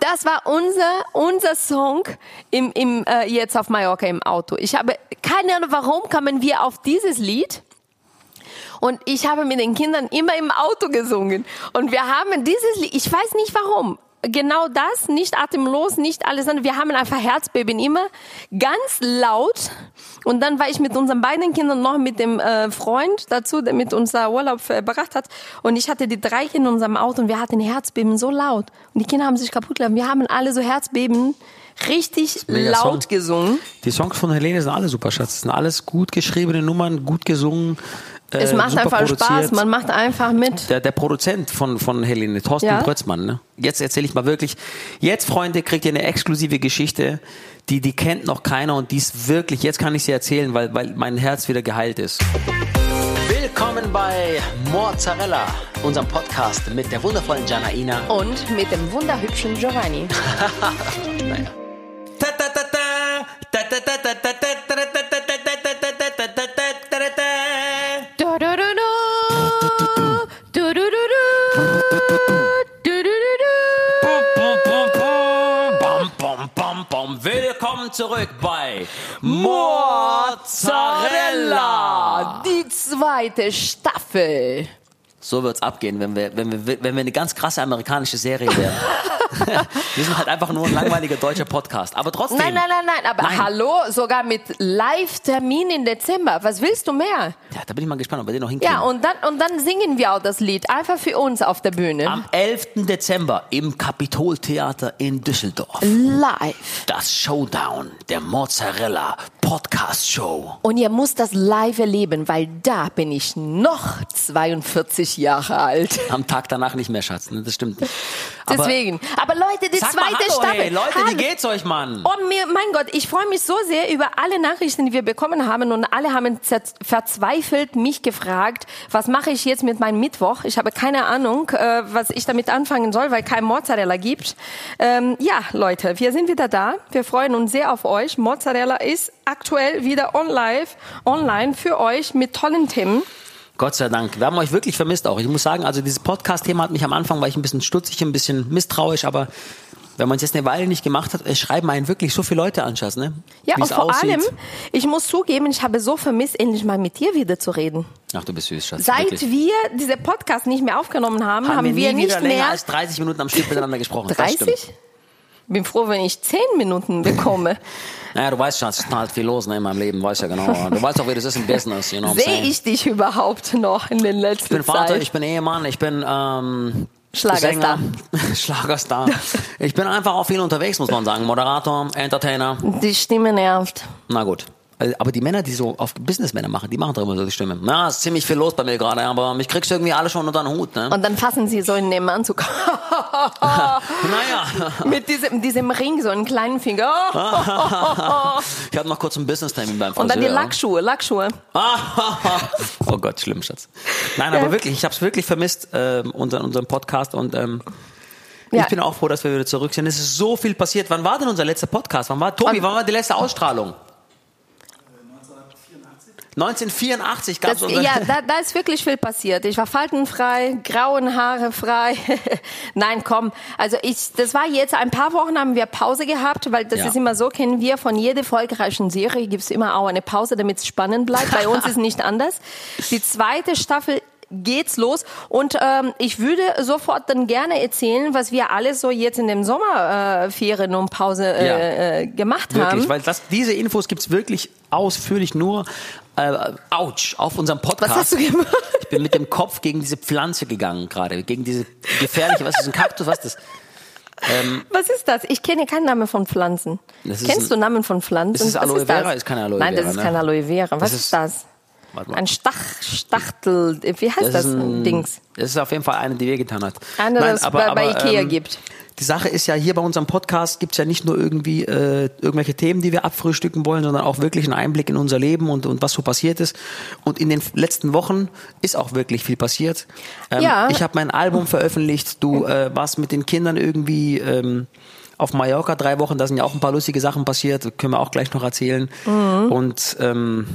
das war unser, unser Song im, im, äh, jetzt auf Mallorca im Auto. Ich habe keine Ahnung, warum kamen wir auf dieses Lied. Und ich habe mit den Kindern immer im Auto gesungen. Und wir haben dieses Lied, ich weiß nicht warum, genau das, nicht atemlos, nicht alles. Wir haben einfach Herzbeben immer ganz laut. Und dann war ich mit unseren beiden Kindern noch mit dem äh, Freund dazu, der mit uns da Urlaub verbracht hat. Und ich hatte die drei Kinder in unserem Auto und wir hatten Herzbeben so laut. Und die Kinder haben sich kaputt gelassen. Wir haben alle so Herzbeben richtig laut Song. gesungen. Die Songs von Helene sind alle super, Schatz. Das sind alles gut geschriebene Nummern, gut gesungen. Äh, Es macht einfach Spaß, produziert. man macht einfach mit. Der, der Produzent von, von Helene, Thorsten Ja. Brötzmann. Ne? Jetzt erzähle ich mal wirklich. Jetzt, Freunde, kriegt ihr eine exklusive Geschichte, die, die kennt noch keiner und die ist wirklich, jetzt kann ich sie erzählen, weil, weil mein Herz wieder geheilt ist. Willkommen bei Mozzarella, unserem Podcast mit der wundervollen Janaina. Und mit dem wunderhübschen Giovanni. Naja. Bam. Willkommen zurück bei Mozzarella. Die zweite Staffel. So wird's abgehen, wenn wir, wenn wir, wenn wir eine ganz krasse amerikanische Serie wären. wir sind halt einfach nur ein langweiliger deutscher Podcast. Aber trotzdem. Nein, nein, nein, nein, aber Nein. hallo, sogar mit Live-Termin im Dezember. Was willst du mehr? Ja, da bin ich mal gespannt, ob wir den noch hinkriegen. Ja, und dann, und dann singen wir auch das Lied. Einfach für uns auf der Bühne. Am 11. Dezember im Kapitoltheater in Düsseldorf. Live. Das Showdown der Mozzarella Podcast Show. Und ihr müsst das live erleben, weil da bin ich noch 42 Jahre alt. Am Tag danach nicht mehr, Schatz. ne? Das stimmt. Nicht. Aber Deswegen. Aber Leute, die zweite Hallo, Staffel. hey, Leute, Hallo. wie geht's euch, Mann? Oh mir, mein Gott, ich freue mich so sehr über alle Nachrichten, die wir bekommen haben und alle haben verzweifelt mich gefragt, was mache ich jetzt mit meinem Mittwoch? Ich habe keine Ahnung, äh, was ich damit anfangen soll, weil kein Mozzarella gibt. Ähm, ja, Leute, wir sind wieder da. Wir freuen uns sehr auf euch. Mozzarella ist aktuell wieder on live, online für euch mit tollen Themen. Gott sei Dank. Wir haben euch wirklich vermisst auch. Ich muss sagen, also dieses Podcast-Thema hat mich am Anfang, war ich ein bisschen stutzig, ein bisschen misstrauisch, aber wenn man es jetzt eine Weile nicht gemacht hat, schreiben einen wirklich so viele Leute an, Schatz, ne? Ja, Wie und vor aussieht. allem, ich muss zugeben, ich habe so vermisst, endlich mal mit dir wieder zu reden. Ach, du bist süß, Schatz. Seit wirklich. wir diese Podcast nicht mehr aufgenommen haben, haben, haben wir, nie nicht mehr als 30 Minuten am Stück miteinander gesprochen. Das 30? Bin froh, wenn ich 10 Minuten bekomme. Naja, du weißt schon, es ist halt viel los ne, in meinem Leben, weißt ja genau. Du weißt auch, wie das ist im Business, you know Sehe ich dich überhaupt noch in den letzten Ich bin Vater, Zeit? ich bin Ehemann, ich bin ähm, Schlagerstar. Sänger, Schlagerstar. Ich bin einfach auch viel unterwegs, muss man sagen. Moderator, Entertainer. Die Stimme nervt. Na gut. Aber die Männer, die so auf Businessmänner machen, die machen doch immer so die Stimme. Ja, ist ziemlich viel los bei mir gerade, aber mich kriegst du irgendwie alle schon unter den Hut, ne? Und dann fassen sie so in den Anzug. Naja. Mit diesem, diesem Ring, so einen kleinen Finger. Ich hatte noch kurz einen Business-Termin beim Friseur. Und dann die Lackschuhe, Lackschuhe. oh Gott, schlimm, Schatz. Nein, aber wirklich, ich habe es wirklich vermisst, ähm, unseren, unseren Podcast und ähm, Ja. ich bin auch froh, dass wir wieder zurück sind. Es ist so viel passiert. Wann war denn unser letzter Podcast? Wann war, Tobi, Und- wann war die letzte Ausstrahlung? 1984 gab es Das, unser... ja, da, da ist wirklich viel passiert. Ich war faltenfrei, grauen Haare frei. Nein, komm. Also ich, das war jetzt ein paar Wochen haben wir Pause gehabt, weil das Ja. ist immer so, kennen wir von jeder erfolgreichen Serie gibt's immer auch eine Pause, damit es spannend bleibt. Bei uns ist nicht anders. Die zweite Staffel geht's los und ähm, ich würde sofort dann gerne erzählen, was wir alles so jetzt in dem Sommerferien äh, und Pause äh, Ja. äh, gemacht Wirklich, haben. weil das, diese Infos gibt's wirklich ausführlich nur, äh, ouch, auf unserem Podcast. Was hast du gemacht? Ich bin mit dem Kopf gegen diese Pflanze gegangen gerade, gegen diese gefährliche, was ist ein Kaktus, was ist das? Was ist das? Ich kenne keinen Namen von Pflanzen. Das ist Kennst ein- du Namen von Pflanzen? Ist Was Aloe Vera? das? Ist keine Aloe Nein, das Vera, ist ne? kein Aloe Vera. Was Das ist, ist- das? Warte mal. Ein Stach, Stachtel, wie heißt das, ist ein, Dings? Das ist auf jeden Fall eine, die wehgetan hat. Eine, das bei- bei Ikea gibt. Die Sache ist ja, hier bei unserem Podcast gibt's ja nicht nur irgendwie äh, irgendwelche Themen, die wir abfrühstücken wollen, sondern auch wirklich einen Einblick in unser Leben und, und was so passiert ist. Und in den letzten Wochen ist auch wirklich viel passiert. Ähm, Ja. Ich habe mein Album veröffentlicht, du äh, warst mit den Kindern irgendwie ähm, auf Mallorca drei Wochen, da sind ja auch ein paar lustige Sachen passiert, können wir auch gleich noch erzählen. Mhm. Und ähm,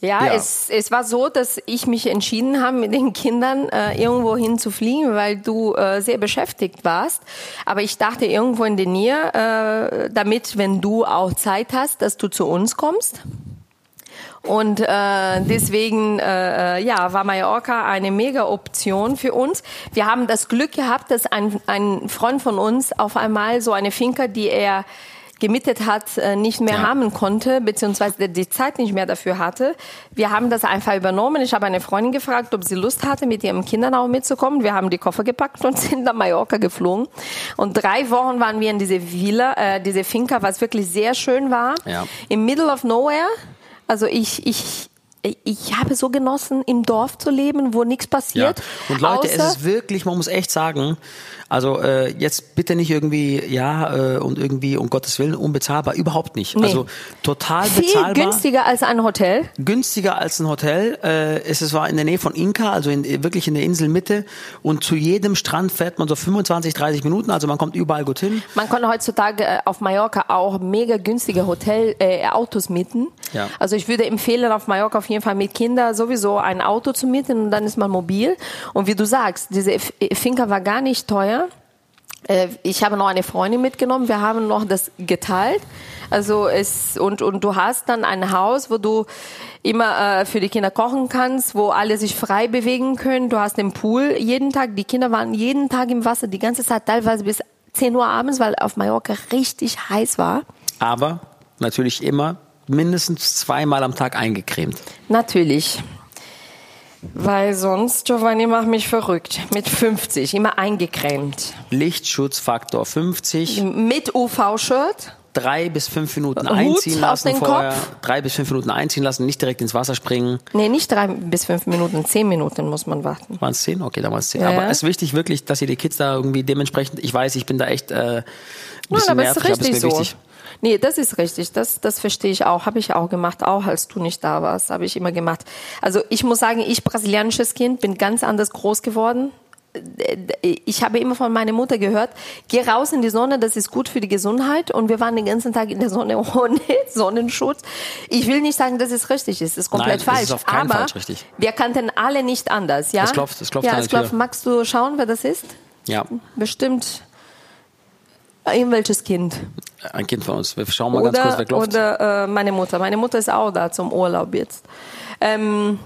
Ja, Ja. Es, es war so, dass ich mich entschieden habe, mit den Kindern äh, irgendwo hin zu fliegen, weil du äh, sehr beschäftigt warst. Aber ich dachte irgendwo in der Nähe, äh, damit, wenn du auch Zeit hast, dass du zu uns kommst. Und äh, deswegen äh, äh, ja, war Mallorca eine mega Option für uns. Wir haben das Glück gehabt, dass ein, ein Freund von uns auf einmal so eine Finca, die er gemietet hat, äh, nicht mehr Ja. haben konnte, beziehungsweise die Zeit nicht mehr dafür hatte. Wir haben das einfach übernommen. Ich habe eine Freundin gefragt, ob sie Lust hatte, mit ihren Kindern auch mitzukommen. Wir haben die Koffer gepackt und sind nach Mallorca geflogen. Und drei Wochen waren wir in diese Villa, äh, diese Finca, was wirklich sehr schön war. Ja. Im Middle of Nowhere. Also ich, ich, ich habe so genossen, im Dorf zu leben, wo nichts ja. passiert. Und Leute, es ist wirklich, man muss echt sagen, also äh, jetzt bitte nicht irgendwie, ja, äh, und irgendwie um Gottes Willen unbezahlbar, überhaupt nicht. Nee. Also total viel bezahlbar. günstiger als ein Hotel. günstiger als ein Hotel. Äh, es, es war in der Nähe von Inka, also in, wirklich in der Inselmitte. Und zu jedem Strand fährt man so 25, 30 Minuten. Also man kommt überall gut hin. Man kann heutzutage äh, auf Mallorca auch mega günstige Hotel äh, Autos mieten. Ja. Also ich würde empfehlen, auf Mallorca auf jeden Fall mit Kindern sowieso ein Auto zu mieten und dann ist man mobil. Und wie du sagst, diese Finca war gar nicht teuer. Äh, Ich habe noch eine Freundin mitgenommen. Wir haben noch das geteilt. Also es und und du hast dann ein Haus, wo du immer äh, für die Kinder kochen kannst, wo alle sich frei bewegen können. Du hast den Pool jeden Tag. Die Kinder waren jeden Tag im Wasser, die ganze Zeit, teilweise bis 10 Uhr abends, weil auf Mallorca richtig heiß war. Aber natürlich immer mindestens zweimal am Tag eingecremt. Natürlich. Weil sonst, Giovanni macht mich verrückt. Mit 50, immer eingecremt. Lichtschutzfaktor 50, Mit UV-Shirt. drei bis fünf Minuten Hut einziehen lassen den vorher. Kopf. Drei bis fünf Minuten einziehen lassen, nicht direkt ins Wasser springen. Nee, nicht drei bis fünf Minuten, zehn Minuten muss man warten. Waren es zehn? Okay, damals zehn. Ja, Aber es ist wichtig wirklich, dass ihr die Kids da irgendwie dementsprechend, ich weiß, ich bin da echt äh, ein Nein, bisschen aber es ist nervig, aber es richtig ist so. mir wichtig. Nee, das ist richtig. Das, das verstehe ich auch. Habe ich auch gemacht. Auch als du nicht da warst, habe ich immer gemacht. Also ich muss sagen, ich brasilianisches Kind bin ganz anders groß geworden. Ich habe immer von meiner Mutter gehört, geh raus in die Sonne, das ist gut für die Gesundheit. Und wir waren den ganzen Tag in der Sonne ohne Sonnenschutz. Ich will nicht sagen, dass es richtig ist. Das ist komplett Nein, es falsch. ist auf keinen Aber Fall richtig. wir kannten alle nicht anders. Ja? Es klopft- es klopft ja, es klopft. Magst du schauen, wer das ist? Ja, Bestimmt irgendwelches Kind. Ein Kind von uns. Wir schauen mal ganz kurz, wer Oder, klopft. oder äh, meine Mutter. Meine Mutter ist auch da zum Urlaub jetzt. Ähm,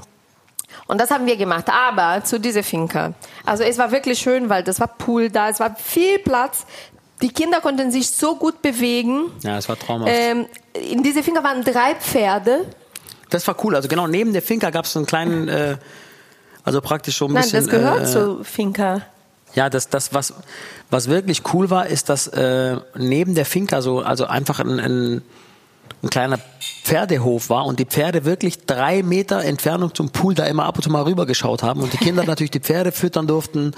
und das haben wir gemacht. Aber zu dieser Finca. Also es war wirklich schön, weil das war Pool da, es war viel Platz. Die Kinder konnten sich so gut bewegen. Ja, es war traumhaft. Ähm, in dieser Finca waren drei Pferde. Das war cool. Also genau neben der Finca gab es so einen kleinen, äh, also praktisch so ein Nein, bisschen. das gehört äh, zur Finca. Ja, das, das was, was wirklich cool war, ist, dass äh, neben der Finca so, also einfach ein, ein, ein kleiner Pferdehof war und die Pferde wirklich drei Meter Entfernung zum Pool da immer ab und zu mal rübergeschaut haben und die Kinder natürlich die Pferde füttern durften.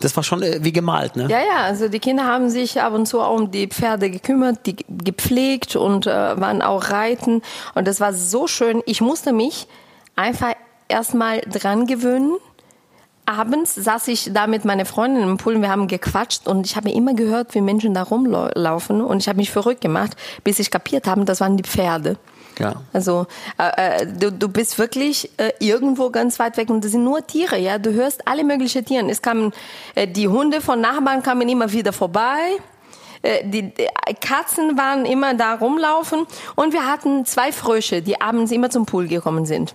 Das war schon äh, wie gemalt, ne? Ja, ja, also die Kinder haben sich ab und zu auch um die Pferde gekümmert, die gepflegt und äh, waren auch reiten. Und das war so schön. Ich musste mich einfach erstmal dran gewöhnen. Abends saß ich da mit meiner Freundin im Pool und wir haben gequatscht und ich habe immer gehört, wie Menschen da rumlaufen und ich habe mich verrückt gemacht, bis ich kapiert habe, das waren die Pferde. Ja. Also äh, äh, du, du bist wirklich äh, irgendwo ganz weit weg und das sind nur Tiere, ja. Du hörst alle möglichen Tiere. Es kamen äh, die Hunde von Nachbarn kamen immer wieder vorbei. Äh, Die die Katzen waren immer da rumlaufen und wir hatten zwei Frösche, die abends immer zum Pool gekommen sind.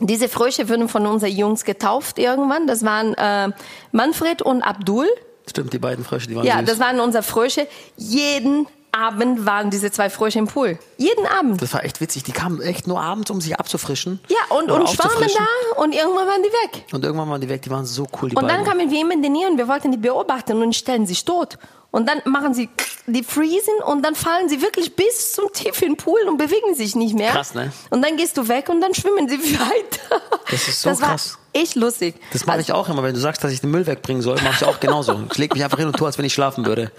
Diese Frösche wurden von unseren Jungs getauft irgendwann. Das waren äh, Manfred und Abdul. Stimmt, die beiden Frösche, die waren Ja, süß. das waren unsere Frösche. Jeden Abend waren diese zwei Frösche im Pool. Jeden Abend. Das war echt witzig. Die kamen echt nur abends, um sich abzufrischen. Ja, und, und schwammen da und irgendwann waren die weg. Und irgendwann waren die weg, die waren so cool, die Und dann beiden. kamen wir immer in die Nähe und wir wollten die beobachten und stellen sich tot. Und dann machen sie, die freezen und dann fallen sie wirklich bis zum tiefen Pool und bewegen sich nicht mehr. Krass, ne? Und dann gehst du weg und dann schwimmen sie weiter. Das ist so das war krass. echt lustig. Das mache ich auch immer, wenn du sagst, dass ich den Müll wegbringen soll, mache ich auch genauso. Ich lege mich einfach hin und tue, als wenn ich schlafen würde.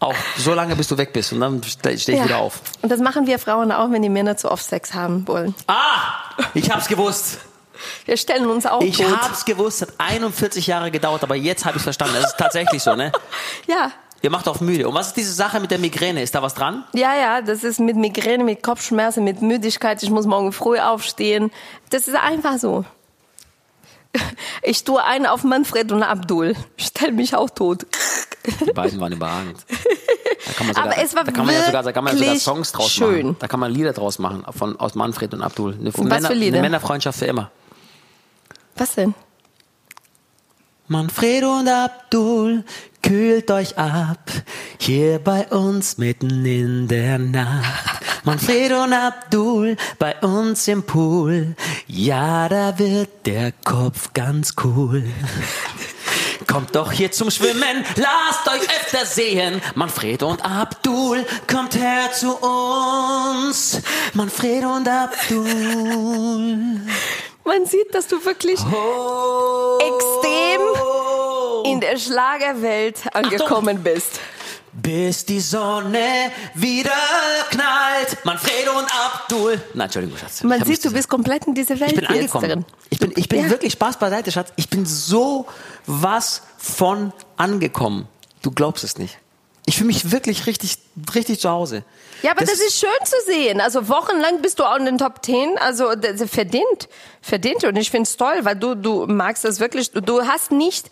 Auch so lange, bis du weg bist und dann stehe ich Ja. wieder auf. Und das machen wir Frauen auch, wenn die Männer zu oft Sex haben wollen. Ah, ich hab's gewusst. Wir stellen uns auch Ich tot. hab's gewusst. Hat 41 Jahre gedauert, aber jetzt habe ich verstanden. Das ist tatsächlich so, ne? Ja, Ihr macht auf müde. Und was ist diese Sache mit der Migräne? Ist da was dran? Ja, ja, das ist mit Migräne, mit Kopfschmerzen, mit Müdigkeit. Ich muss morgen früh aufstehen. Das ist einfach so. Ich tue einen auf Manfred und Abdul. Stell mich auch tot. Die beiden waren überragend. Da kann man sogar, Aber es war da kann man ja sogar, da kann man sogar wirklich Songs draus schön. machen. Da kann man Lieder draus machen von, aus Manfred und Abdul. Eine, was Männer, für Lieder? eine Männerfreundschaft für immer. Was denn? Manfred und Abdul, kühlt euch ab, hier bei uns mitten in der Nacht. Manfred und Abdul, bei uns im Pool, ja, da wird der Kopf ganz cool. Kommt doch hier zum Schwimmen, lasst euch öfter sehen. Manfred und Abdul, kommt her zu uns. Manfred und Abdul. Man sieht, dass du wirklich extrem in der Schlagerwelt angekommen bist. Bis die Sonne wieder knallt. Manfred und Abdul. Nein, Entschuldigung, Schatz. Man sieht, du bist komplett in dieser Welt Ich bin angekommen. drin. Ich bin, ich bin Ja. wirklich Spaß beiseite, Schatz. Ich bin so was von angekommen. Du glaubst es nicht. Ich fühle mich wirklich richtig, richtig zu Hause. Ja, aber das, ist schön zu sehen. Also wochenlang bist du auch in den Top Ten. Also das ist verdient, verdient. Und ich finde es toll, weil du du magst das wirklich. Du hast nicht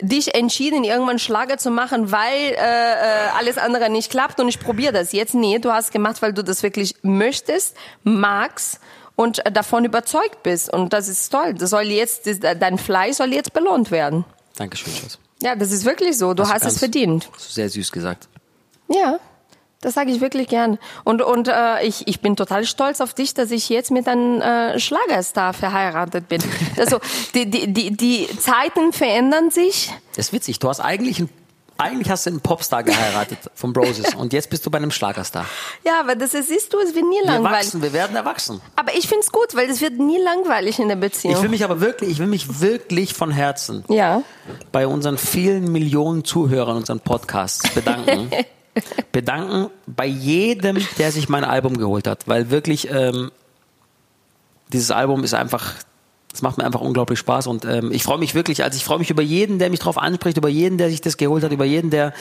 dich entschieden, irgendwann Schlager zu machen, weil äh, äh, alles andere nicht klappt und ich probiere das jetzt. Nee, du hast gemacht, weil du das wirklich möchtest, magst und äh, davon überzeugt bist. Und das ist toll. Das soll jetzt, das, dein Fleiß soll jetzt belohnt werden. Dankeschön, Schatz. Ja, das ist wirklich so. Du Hast hast es verdient. Sehr süß gesagt. Ja, das sage ich wirklich gern. Und, und äh, ich, ich bin total stolz auf dich, dass ich jetzt mit einem äh, Schlagerstar verheiratet bin. Also die, die, die, die Zeiten verändern sich. Das ist witzig. Du hast eigentlich einen, eigentlich hast du einen Popstar geheiratet von Broses und jetzt bist du bei einem Schlagerstar. Ja, aber das ist, siehst du, es wird nie Wir langweilig. wachsen, wir werden erwachsen. Aber ich find's gut, weil es wird nie langweilig in der Beziehung. Ich will mich aber wirklich, ich will mich wirklich von Herzen ja. bei unseren vielen Millionen Zuhörern unseren Podcasts bedanken. bedanken bei jedem, der sich mein Album geholt hat, weil wirklich ähm, dieses Album ist einfach, das macht mir einfach unglaublich Spaß und ähm, ich freue mich wirklich, also ich freue mich über jeden, der mich drauf anspricht, über jeden, der sich das geholt hat, über jeden, der,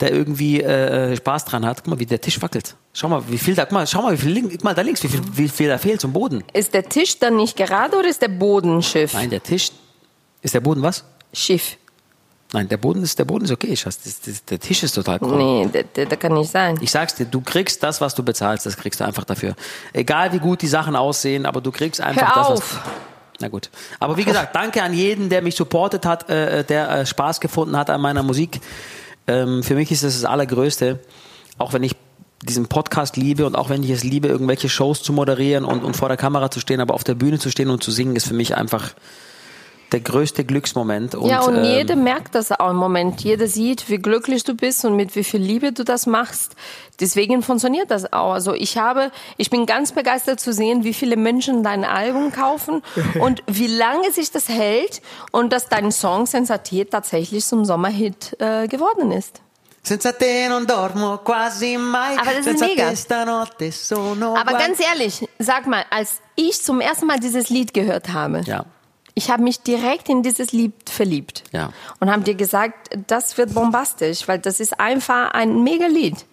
der irgendwie äh, Spaß dran hat. Guck mal, wie der Tisch wackelt. Schau mal, wie viel da, guck mal, schau mal, wie viel, guck mal da links, wie viel, wie viel da fehlt zum Boden. Ist der Tisch dann nicht gerade oder ist der Boden Schiff? Nein, der Tisch, ist der Boden was? Schiff. Nein, der Boden ist, der Boden ist okay, Schatz. Das, das, der Tisch ist total cool. Nee, der kann nicht sein. Ich sag's dir, du kriegst das, was du bezahlst, das kriegst du einfach dafür. Egal wie gut die Sachen aussehen, aber du kriegst einfach Hör das, auf. was. Na gut. Aber wie gesagt, danke an jeden, der mich supportet hat, äh, der äh, Spaß gefunden hat an meiner Musik. Ähm, für mich ist das das Allergrößte. Auch wenn ich diesen Podcast liebe und auch wenn ich es liebe, irgendwelche Shows zu moderieren und, und vor der Kamera zu stehen, aber auf der Bühne zu stehen und zu singen, ist für mich einfach der größte Glücksmoment. Und, ja, und ähm, jeder merkt das auch im Moment. Jeder sieht, wie glücklich du bist und mit wie viel Liebe du das machst. Deswegen funktioniert das auch. Also ich habe, ich bin ganz begeistert zu sehen, wie viele Menschen dein Album kaufen und wie lange sich das hält und dass dein Song Sensatiert tatsächlich zum Sommerhit äh, geworden ist. Senza te non dormo quasi mai. Aber das ist mega. te stanotte sono Aber ganz ehrlich, sag mal, als ich zum ersten Mal dieses Lied gehört habe, Ja. Ich habe mich direkt in dieses Lied verliebt. Ja. Und haben dir gesagt, das wird bombastisch, weil das ist einfach ein mega Lied.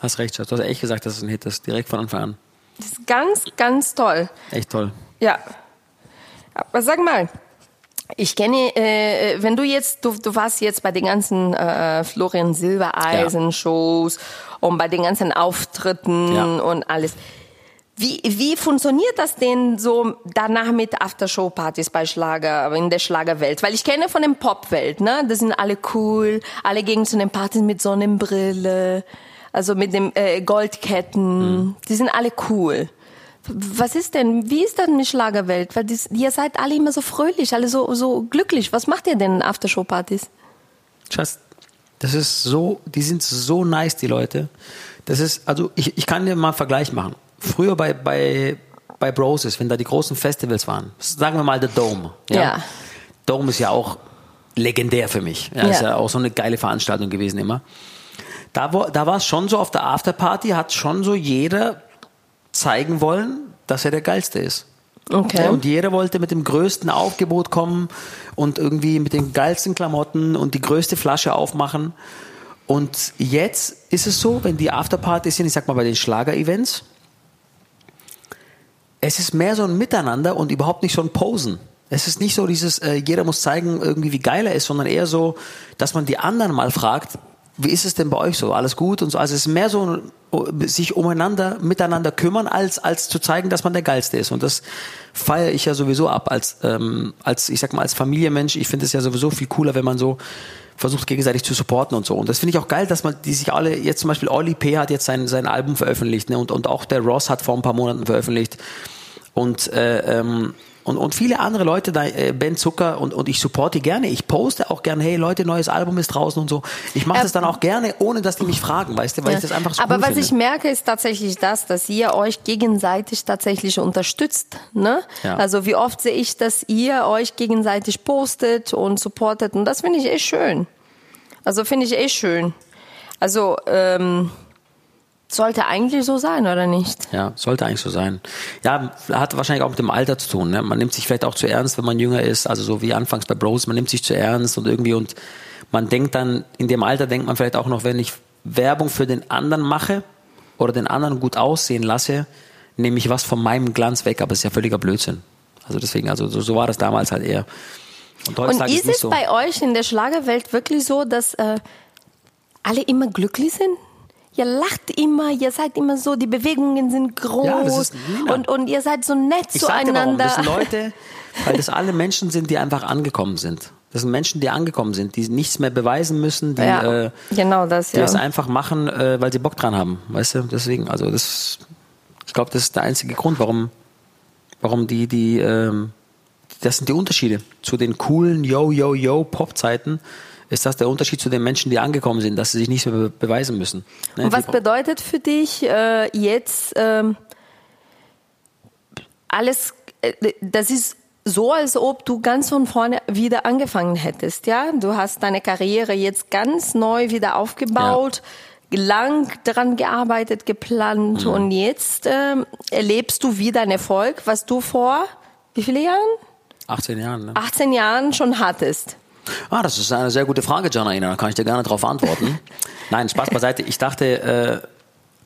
Hast recht, Schatz. Du hast echt gesagt, dass es ein Hit ist. Direkt von Anfang an. Das ist ganz, ganz toll. Echt toll. Ja. Aber sag mal, ich kenne, äh, wenn du jetzt, du, du warst jetzt bei den ganzen äh, Florian Silbereisen Shows und bei den ganzen Auftritten Ja. und alles. Wie, wie funktioniert das denn so danach mit Aftershow-Partys bei Schlager, in der Schlagerwelt? Weil ich kenne von der Popwelt, ne? Das sind alle cool, alle gehen zu den Partys mit Sonnenbrille, also mit dem äh, Goldketten. Die sind alle cool. Was ist denn, wie ist das mit Schlagerwelt? Weil das, ihr seid alle immer so fröhlich, alle so, so glücklich. Was macht ihr denn in Aftershow-Partys? Schatz, das ist so, die sind so nice, die Leute. Das ist, also ich, ich kann dir mal einen Vergleich machen. Früher bei, bei, bei Broses, wenn da die großen Festivals waren, sagen wir mal The Dome. Ja. Dome ist ja auch legendär für mich. Ja, Ist Ja. ja auch so eine geile Veranstaltung gewesen immer. Da, wo, da war es schon so, auf der Afterparty hat schon so jeder zeigen wollen, dass er der Geilste ist. Okay. Ja, und jeder wollte mit dem größten Aufgebot kommen und irgendwie mit den geilsten Klamotten und die größte Flasche aufmachen. Und jetzt ist es so, wenn die Afterpartys sind, ich sag mal bei den Schlager-Events, es ist mehr so ein Miteinander und überhaupt nicht so ein Posen. Es ist nicht so dieses, äh, jeder muss zeigen, irgendwie wie geil er ist, sondern eher so, dass man die anderen mal fragt, wie ist es denn bei euch so? Alles gut und so. Also es ist mehr so sich umeinander, miteinander kümmern, als, als zu zeigen, dass man der Geilste ist. Und das feiere ich ja sowieso ab als, ähm, als, ich sag mal, als Familienmensch. Ich finde es ja sowieso viel cooler, wenn man so versucht gegenseitig zu supporten und so. Und das finde ich auch geil, dass man die sich alle, jetzt zum Beispiel Oli P. hat jetzt sein, sein Album veröffentlicht ne? und, und auch der Ross hat vor ein paar Monaten veröffentlicht. Und äh, ähm, und, und viele andere Leute, da, äh, Ben Zucker und, und ich supporte die gerne. Ich poste auch gerne, hey Leute, neues Album ist draußen und so. Ich mache das dann auch gerne, ohne dass die mich fragen, weißt du, weil ja. ich das einfach so Aber cool was finde. ich merke, ist tatsächlich das, dass ihr euch gegenseitig tatsächlich unterstützt. Ne? Ja. Also wie oft sehe ich, dass ihr euch gegenseitig postet und supportet und das finde ich echt schön. Also finde ich echt schön. Also ähm, sollte eigentlich so sein, oder nicht? Ja, sollte eigentlich so sein. Ja, hat wahrscheinlich auch mit dem Alter zu tun. Ne? Man nimmt sich vielleicht auch zu ernst, wenn man jünger ist. Also so wie anfangs bei Bros, man nimmt sich zu ernst und irgendwie und man denkt dann, in dem Alter denkt man vielleicht auch noch, wenn ich Werbung für den anderen mache oder den anderen gut aussehen lasse, nehme ich was von meinem Glanz weg, aber es ist ja völliger Blödsinn. Also deswegen, also so, so war das damals halt eher. Und, und ist, ist es so. bei euch in der Schlagerwelt wirklich so, dass äh, alle immer glücklich sind? Ihr lacht immer, ihr seid immer so, die Bewegungen sind groß ja, ist, und, und ihr seid so nett ich zueinander. das sind Leute, weil das alle Menschen sind, die einfach angekommen sind. Das sind Menschen, die angekommen sind, die nichts mehr beweisen müssen, die, ja, äh, genau das, die das einfach machen, äh, weil sie Bock dran haben. Weißt du, deswegen, also das, ich glaube, das ist der einzige Grund, warum, warum die, die, ähm, das sind die Unterschiede zu den coolen Yo-Yo-Yo-Pop-Zeiten ist das der Unterschied zu den Menschen, die angekommen sind, dass sie sich nicht mehr beweisen müssen. Ne? Und was bedeutet für dich äh, jetzt ähm, alles, äh, das ist so, als ob du ganz von vorne wieder angefangen hättest, ja? Du hast deine Karriere jetzt ganz neu wieder aufgebaut. Ja lang daran gearbeitet, geplant mhm. und jetzt ähm, erlebst du wieder einen Erfolg, was du vor wie viele Jahren? 18 Jahren. Ne? 18 Jahren schon hattest. Ah, das ist eine sehr gute Frage, Janaina. Da kann ich dir gerne darauf antworten. Nein, Spaß beiseite. Ich dachte, äh,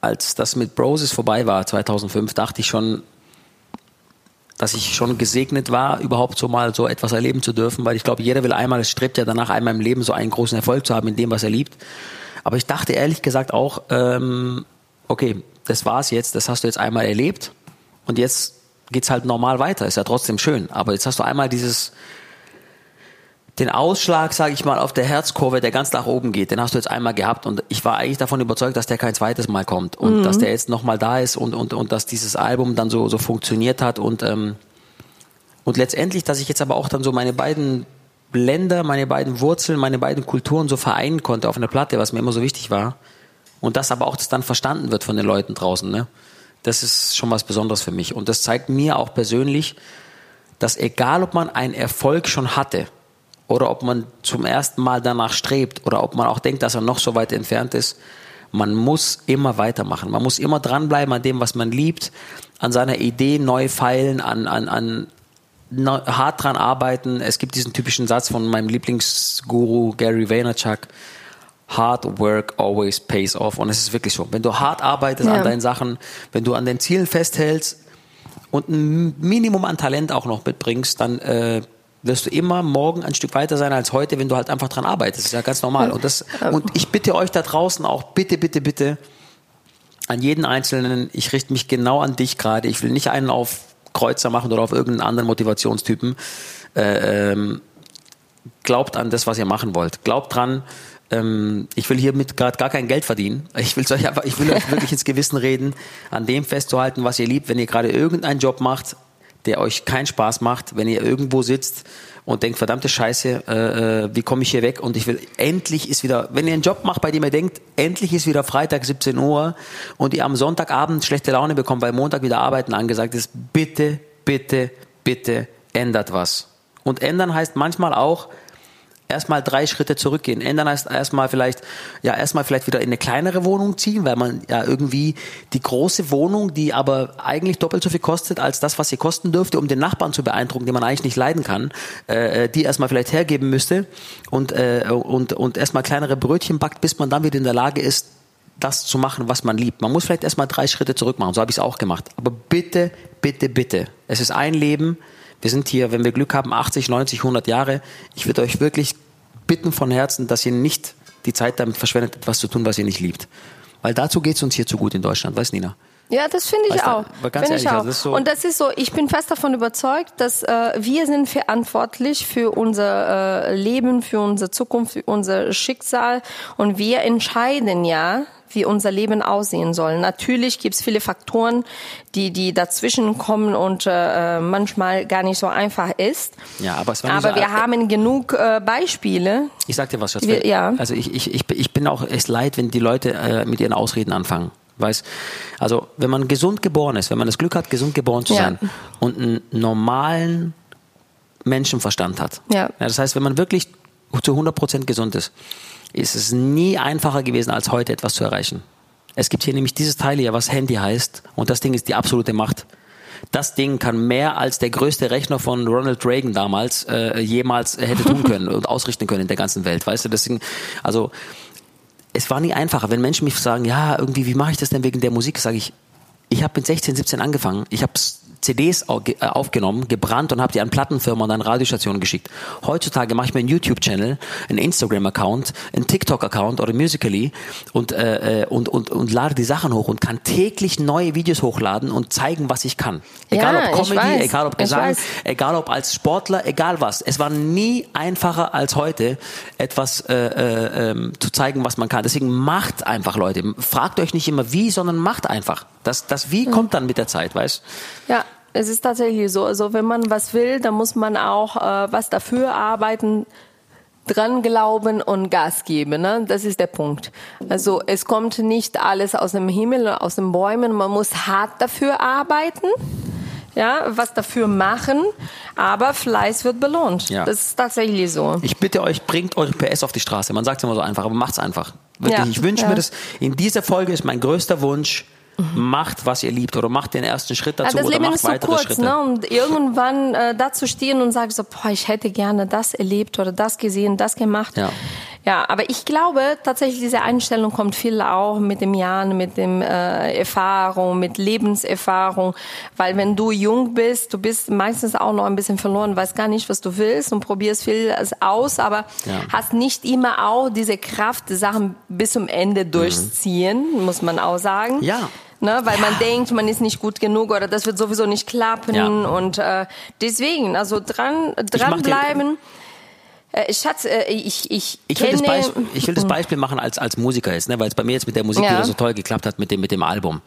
als das mit Broses vorbei war, 2005, dachte ich schon, dass ich schon gesegnet war, überhaupt so mal so etwas erleben zu dürfen, weil ich glaube, jeder will einmal, es strebt ja danach, einmal im Leben so einen großen Erfolg zu haben in dem, was er liebt. Aber ich dachte ehrlich gesagt auch, ähm, okay, das war's jetzt, das hast du jetzt einmal erlebt und jetzt geht's halt normal weiter. Ist ja trotzdem schön. Aber jetzt hast du einmal dieses, den Ausschlag, sage ich mal, auf der Herzkurve, der ganz nach oben geht, den hast du jetzt einmal gehabt und ich war eigentlich davon überzeugt, dass der kein zweites Mal kommt und mhm. dass der jetzt nochmal da ist und, und, und dass dieses Album dann so, so funktioniert hat und, ähm, und letztendlich, dass ich jetzt aber auch dann so meine beiden Länder, meine beiden Wurzeln, meine beiden Kulturen so vereinen konnte auf einer Platte, was mir immer so wichtig war und dass aber auch das dann verstanden wird von den Leuten draußen, ne? Das ist schon was Besonderes für mich und das zeigt mir auch persönlich, dass egal ob man einen Erfolg schon hatte, oder ob man zum ersten Mal danach strebt oder ob man auch denkt, dass er noch so weit entfernt ist. Man muss immer weitermachen. Man muss immer dranbleiben an dem, was man liebt, an seiner Idee neu feilen, an, an, an hart dran arbeiten. Es gibt diesen typischen Satz von meinem Lieblingsguru Gary Vaynerchuk. Hard work always pays off. Und es ist wirklich so. Wenn du hart arbeitest ja. an deinen Sachen, wenn du an den Zielen festhältst und ein Minimum an Talent auch noch mitbringst, dann äh, wirst du immer morgen ein Stück weiter sein als heute, wenn du halt einfach dran arbeitest. Das ist ja ganz normal. Und, das, und ich bitte euch da draußen auch, bitte, bitte, bitte, an jeden Einzelnen, ich richte mich genau an dich gerade. Ich will nicht einen auf Kreuzer machen oder auf irgendeinen anderen Motivationstypen. Äh, ähm, glaubt an das, was ihr machen wollt. Glaubt dran, ähm, ich will hiermit gerade gar kein Geld verdienen. Ich will euch einfach, ich will euch wirklich ins Gewissen reden, an dem festzuhalten, was ihr liebt. Wenn ihr gerade irgendeinen Job macht, der euch keinen Spaß macht, wenn ihr irgendwo sitzt und denkt, verdammte Scheiße, äh, äh, wie komme ich hier weg? Und ich will, endlich ist wieder, wenn ihr einen Job macht, bei dem ihr denkt, endlich ist wieder Freitag 17 Uhr und ihr am Sonntagabend schlechte Laune bekommt, weil Montag wieder Arbeiten angesagt ist, bitte, bitte, bitte ändert was. Und ändern heißt manchmal auch, erstmal drei Schritte zurückgehen. Ändern heißt erstmal vielleicht, ja, erstmal vielleicht wieder in eine kleinere Wohnung ziehen, weil man ja irgendwie die große Wohnung, die aber eigentlich doppelt so viel kostet als das, was sie kosten dürfte, um den Nachbarn zu beeindrucken, den man eigentlich nicht leiden kann, äh, die erstmal vielleicht hergeben müsste und, äh, und, und erstmal kleinere Brötchen backt, bis man dann wieder in der Lage ist, das zu machen, was man liebt. Man muss vielleicht erstmal drei Schritte zurück machen. So habe ich es auch gemacht. Aber bitte, bitte, bitte. Es ist ein Leben. Wir sind hier, wenn wir Glück haben, 80, 90, 100 Jahre. Ich würde euch wirklich bitten von Herzen, dass ihr nicht die Zeit damit verschwendet, etwas zu tun, was ihr nicht liebt. Weil dazu geht es uns hier zu gut in Deutschland, weißt Nina? Ja, das finde ich Weißt auch. ganz Find ich ehrlich, auch. also das ist so- und das ist so, ich bin fest davon überzeugt, dass äh, wir sind verantwortlich für unser äh, Leben, für unsere Zukunft, für unser Schicksal und wir entscheiden ja, wie unser Leben aussehen soll. Natürlich gibt es viele Faktoren, die, die dazwischen kommen und äh, manchmal gar nicht so einfach ist. Ja, aber es war Aber so- wir haben genug äh, Beispiele. Ich sag dir was, Schatz. Wir- ja. Also ich, ich, ich, ich bin auch echt leid, wenn die Leute äh, mit ihren Ausreden anfangen. Weiß, also wenn man gesund geboren ist, wenn man das Glück hat, gesund geboren zu Ja. sein und einen normalen Menschenverstand hat. Ja. das heißt, wenn man wirklich zu 100% gesund ist, ist es nie einfacher gewesen, als heute etwas zu erreichen. Es gibt hier nämlich dieses Teil hier, was Handy heißt, und das Ding ist die absolute Macht. Das Ding kann mehr als der größte Rechner von Ronald Reagan damals äh, jemals hätte tun können und ausrichten können in der ganzen Welt. Weißt du, deswegen, also es war nie einfacher. Wenn Menschen mich fragen, ja, irgendwie, wie mache ich das denn wegen der Musik, sage ich, ich habe mit 16, 17 angefangen. Ich habe CDs äh, aufgenommen, gebrannt und habe die an Plattenfirmen und an Radiostationen geschickt. Heutzutage mache ich mir einen YouTube-Channel, einen Instagram-Account, einen TikTok-Account oder Musical.ly und, äh, äh, und, und, und lade die Sachen hoch und kann täglich neue Videos hochladen und zeigen, was ich kann. Egal Ja, ob Comedy, weiß. egal ob Gesang, egal ob als Sportler, egal was. Es war nie einfacher als heute, etwas äh, äh, ähm, zu zeigen, was man kann. Deswegen macht einfach, Leute. Fragt euch nicht immer wie, sondern macht einfach. Das, das Wie kommt dann mit der Zeit, weißt Ja, es ist tatsächlich so. Also wenn man was will, dann muss man auch äh, was dafür arbeiten, dran glauben und Gas geben. Ne? Das ist der Punkt. Also es kommt nicht alles aus dem Himmel, aus den Bäumen. Man muss hart dafür arbeiten. Ja, was dafür machen, aber Fleiß wird belohnt. Ja. Das ist tatsächlich so. Ich bitte euch, bringt eure PS auf die Straße. Man sagt es immer so einfach, aber macht's einfach. Wirklich, Ja, ich wünsche ja. mir das. In dieser Folge ist mein größter Wunsch, macht, was ihr liebt oder macht den ersten Schritt Ja, dazu das oder Leben macht ist so weitere kurz, Schritte. ne? Und irgendwann äh, da zu stehen und sagen so, boah, ich hätte gerne das erlebt oder das gesehen, das gemacht. Ja. Ja, aber ich glaube tatsächlich, diese Einstellung kommt viel auch mit dem Jahren, mit dem äh, Erfahrung, mit Lebenserfahrung, weil wenn du jung bist, du bist meistens auch noch ein bisschen verloren, weißt gar nicht, was du willst und probierst viel aus, aber Ja. hast nicht immer auch diese Kraft, Sachen bis zum Ende durchziehen, muss man auch sagen. Mhm. Ja. Ne, weil man denkt, man ist nicht gut genug oder das wird sowieso nicht klappen Ja. und äh, deswegen, also dran dranbleiben. Äh, Schatz, äh, ich ich Ich will, das Beispiel, ich will das Beispiel machen als, als Musiker jetzt, ne, weil es bei mir jetzt mit der Musik Ja. wieder so toll geklappt hat mit dem, mit dem Album.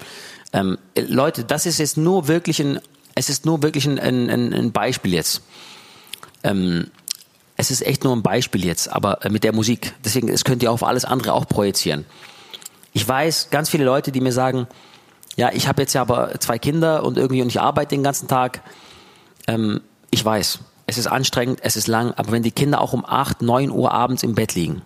Ähm, äh, Leute, das ist jetzt nur wirklich ein, es ist nur wirklich ein, ein, ein Beispiel jetzt. Ähm, es ist echt nur ein Beispiel jetzt, aber mit der Musik. Deswegen, es könnt ihr auf alles andere auch projizieren. Ich weiß, ganz viele Leute, die mir sagen, ja, ich habe jetzt ja aber zwei Kinder und irgendwie und ich arbeite den ganzen Tag. Ähm, ich weiß, es ist anstrengend, es ist lang, aber wenn die Kinder auch um 8, 9 Uhr abends im Bett liegen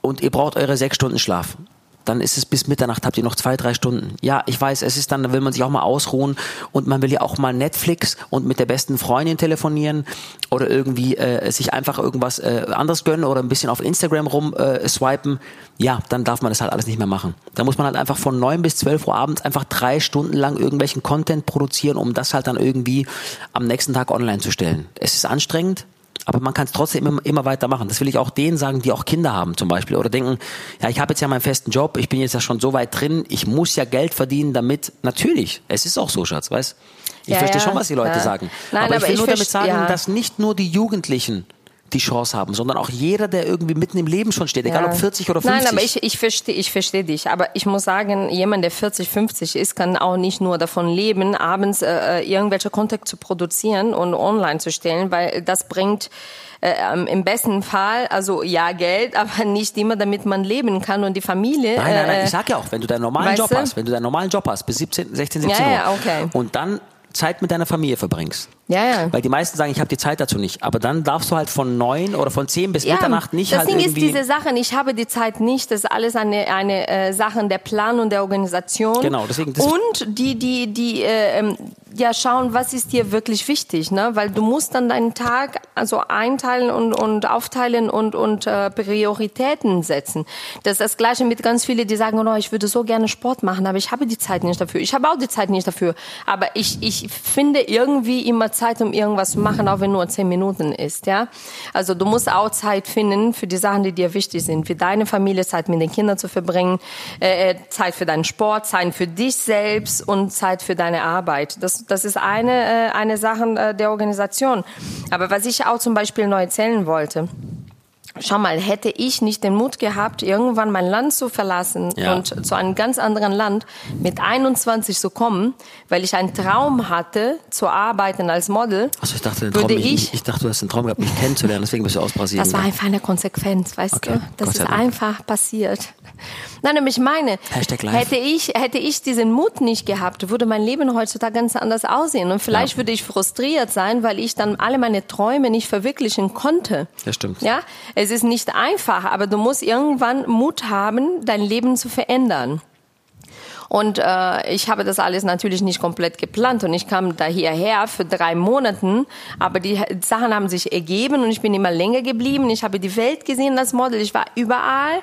und ihr braucht eure sechs Stunden Schlaf, dann ist es bis Mitternacht, habt ihr noch zwei, drei Stunden. Ja, ich weiß, es ist dann, da will man sich auch mal ausruhen und man will ja auch mal Netflix und mit der besten Freundin telefonieren oder irgendwie äh, sich einfach irgendwas äh, anderes gönnen oder ein bisschen auf Instagram rum äh, swipen. Ja, dann darf man das halt alles nicht mehr machen. Da muss man halt einfach von neun bis zwölf Uhr abends einfach drei Stunden lang irgendwelchen Content produzieren, um das halt dann irgendwie am nächsten Tag online zu stellen. Es ist anstrengend, aber man kann es trotzdem immer, immer weitermachen. Das will ich auch denen sagen, die auch Kinder haben zum Beispiel oder denken, ja, ich habe jetzt ja meinen festen Job, ich bin jetzt ja schon so weit drin, ich muss ja Geld verdienen, damit natürlich, es ist auch so, Schatz, weißt? Ich Ja, verstehe ja, schon, was die Leute ja. sagen. Nein, aber ich aber will ich nur damit sagen, dass nicht nur die Jugendlichen die Chance haben, sondern auch jeder, der irgendwie mitten im Leben schon steht, egal Ja. ob 40 oder 50. Nein, aber ich, ich verstehe ich versteh dich. Aber ich muss sagen, jemand, der 40, 50 ist, kann auch nicht nur davon leben, abends äh, irgendwelche Content zu produzieren und online zu stellen, weil das bringt äh, ähm, im besten Fall, also ja, Geld, aber nicht immer, damit man leben kann und die Familie. Nein, nein, nein, äh, ich sag ja auch, wenn du deinen normalen Job du? hast, wenn du deinen normalen Job hast, bis 17, 16, 17 Ja, Uhr. ja, okay. Und dann Zeit mit deiner Familie verbringst. Ja, ja. Weil die meisten sagen, ich habe die Zeit dazu nicht. Aber dann darfst du halt von neun oder von zehn bis Ja, Mitternacht nicht das halt Ding ist irgendwie. diese Sachen, ich habe die Zeit nicht, das ist alles eine, eine äh, Sache der Plan und der Organisation. Genau, deswegen- das- und die, die, die äh, ähm, ja schauen, was ist dir wirklich wichtig, ne? Weil du musst dann deinen Tag also einteilen und, und aufteilen und, und äh, Prioritäten setzen. Das ist das Gleiche mit ganz vielen, die sagen, oh, ich würde so gerne Sport machen, aber ich habe die Zeit nicht dafür. Ich habe auch die Zeit nicht dafür. Aber ich, ich finde irgendwie immer Zeit, um irgendwas zu machen, auch wenn nur zehn Minuten ist, ja. Also du musst auch Zeit finden für die Sachen, die dir wichtig sind, wie deine Familie, Zeit mit den Kindern zu verbringen, äh, Zeit für deinen Sport, Zeit für dich selbst und Zeit für deine Arbeit. Das, das ist eine, äh, eine Sache äh, der Organisation. Aber was ich auch zum Beispiel neu erzählen wollte, Schau mal, hätte ich nicht den Mut gehabt, irgendwann mein Land zu verlassen Ja. und zu einem ganz anderen Land mit 21 zu kommen, weil ich einen Traum hatte, zu arbeiten als Model, Achso, ich dachte, den Traum, würde ich, ich, ich dachte, du hast einen Traum gehabt, mich kennenzulernen, deswegen bist du aus Brasilien. das war einfach eine Konsequenz, weißt Okay, du? Das Gott ist einfach passiert. Nein, aber ich meine, Hashtag live. hätte ich, hätte ich diesen Mut nicht gehabt, würde mein Leben heutzutage ganz anders aussehen. Und vielleicht Ja. würde ich frustriert sein, weil ich dann alle meine Träume nicht verwirklichen konnte. Das stimmt. Ja, es ist nicht einfach, aber du musst irgendwann Mut haben, dein Leben zu verändern. Und äh, ich habe das alles natürlich nicht komplett geplant und ich kam da hierher für drei Monaten, aber die Sachen haben sich ergeben und ich bin immer länger geblieben. Ich habe die Welt gesehen als Model, ich war überall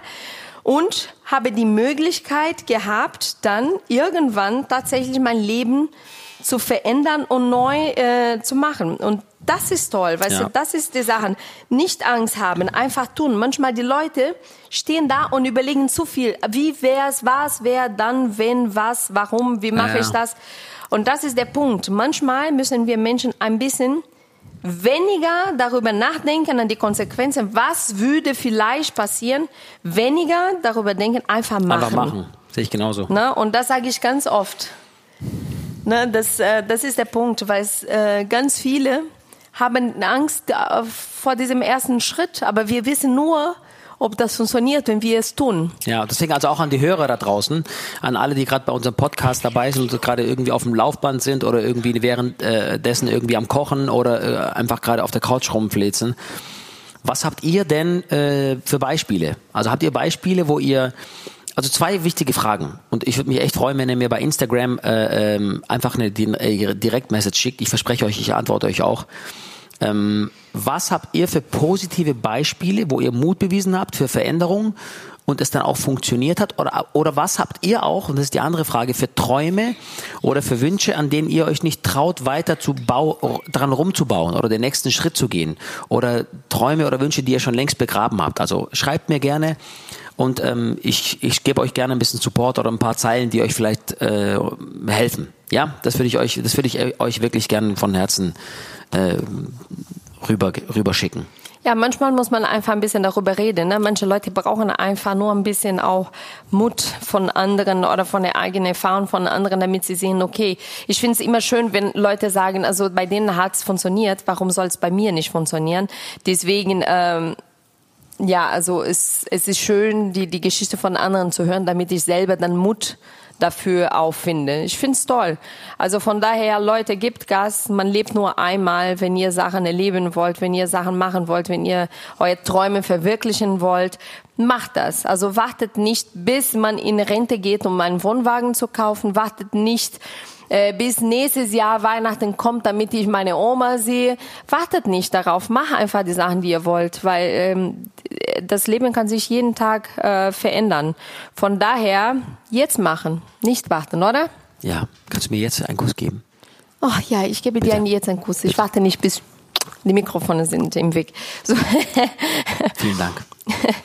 und habe die Möglichkeit gehabt, dann irgendwann tatsächlich mein Leben zu verändern und neu äh, zu machen. Und das ist toll, weißt Ja. du, das ist die Sache. Nicht Angst haben, einfach tun. Manchmal die Leute stehen da und überlegen zu viel. Wie wär's, was wäre dann, wenn, was, warum, wie mache Ja. ich das? Und das ist der Punkt. Manchmal müssen wir Menschen ein bisschen weniger darüber nachdenken an die Konsequenzen, was würde vielleicht passieren, weniger darüber denken, einfach machen. Einfach machen. Sehe ich genauso. Ne? Und das sage ich ganz oft. Ne? Das, äh, das ist der Punkt, weil äh, ganz viele haben Angst äh, vor diesem ersten Schritt, aber wir wissen nur, ob das funktioniert, wenn wir es tun. Ja, deswegen also auch an die Hörer da draußen, an alle, die gerade bei unserem Podcast dabei sind und gerade irgendwie auf dem Laufband sind oder irgendwie währenddessen irgendwie am Kochen oder äh, einfach gerade auf der Couch rumfläzen. Was habt ihr denn äh, für Beispiele? Also habt ihr Beispiele, wo ihr also zwei wichtige Fragen. Und ich würde mich echt freuen, wenn ihr mir bei Instagram äh, ähm, einfach eine äh, Direktmessage schickt. Ich verspreche euch, ich antworte euch auch. Ähm, was habt ihr für positive Beispiele, wo ihr Mut bewiesen habt für Veränderung und es dann auch funktioniert hat? Oder, oder was habt ihr auch, und das ist die andere Frage, für Träume oder für Wünsche, an denen ihr euch nicht traut, weiter zu bau, dran rumzubauen oder den nächsten Schritt zu gehen? Oder Träume oder Wünsche, die ihr schon längst begraben habt? Also schreibt mir gerne und ähm, ich, ich gebe euch gerne ein bisschen Support oder ein paar Zeilen, die euch vielleicht äh, helfen. Ja, das würde ich euch, das würde ich euch wirklich gerne von Herzen äh, rüber, rüber schicken. Ja, manchmal muss man einfach ein bisschen darüber reden. Ne? Manche Leute brauchen einfach nur ein bisschen auch Mut von anderen oder von der eigenen Erfahrung von anderen, damit sie sehen, okay, ich finde es immer schön, wenn Leute sagen, also bei denen hat es funktioniert, warum soll es bei mir nicht funktionieren? Deswegen, ähm, ja, also es, es ist schön, die, die Geschichte von anderen zu hören, damit ich selber dann Mut dafür auffinde. Ich find's toll. Also von daher, Leute, gebt Gas. Man lebt nur einmal. Wenn ihr Sachen erleben wollt, wenn ihr Sachen machen wollt, wenn ihr eure Träume verwirklichen wollt, macht das. Also wartet nicht, bis man in Rente geht, um einen Wohnwagen zu kaufen. Wartet nicht, äh, bis nächstes Jahr Weihnachten kommt, damit ich meine Oma sehe. Wartet nicht darauf. Macht einfach die Sachen, die ihr wollt, weil ähm, das Leben kann sich jeden Tag äh, verändern. Von daher jetzt machen, nicht warten, oder? Ja, kannst du mir jetzt einen Kuss geben? Oh ja, ich gebe dir jetzt einen Kuss. Ich warte nicht, bis die Mikrofone sind im Weg. So. Vielen Dank.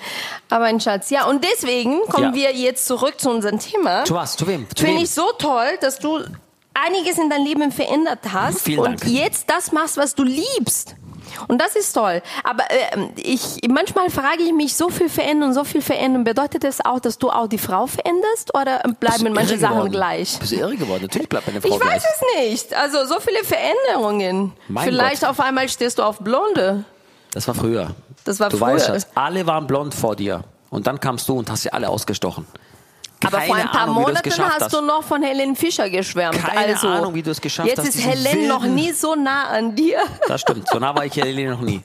Aber ein Schatz. Ja, und deswegen kommen Ja. wir jetzt zurück zu unserem Thema. Zu was? Zu wem? Zu Finde ich so toll, dass du einiges in deinem Leben verändert hast Vielen und Dank. jetzt das machst, was du liebst. Und das ist toll. Aber äh, ich manchmal frage ich mich, so viel verändern, so viel verändern, bedeutet das auch, dass du auch die Frau veränderst oder bleiben manche Sachen geworden? gleich? Bist du irre geworden? Natürlich bleibt meine Frau Ich gleich. weiß es nicht. Also so viele Veränderungen. Mein Vielleicht Gott. auf einmal stehst du auf Blonde. Das war früher. Das war du früher. weißt, Schatz, alle waren blond vor dir. Und dann kamst du und hast sie alle ausgestochen. Aber vor ein paar Ahnung, Monaten geschafft hast, du noch von Helen Fischer geschwärmt. Keine also, Ahnung, wie du es geschafft jetzt hast, ist diesen Helen noch wilden- nie so nah an dir. Das stimmt. So nah war ich Helene noch nie.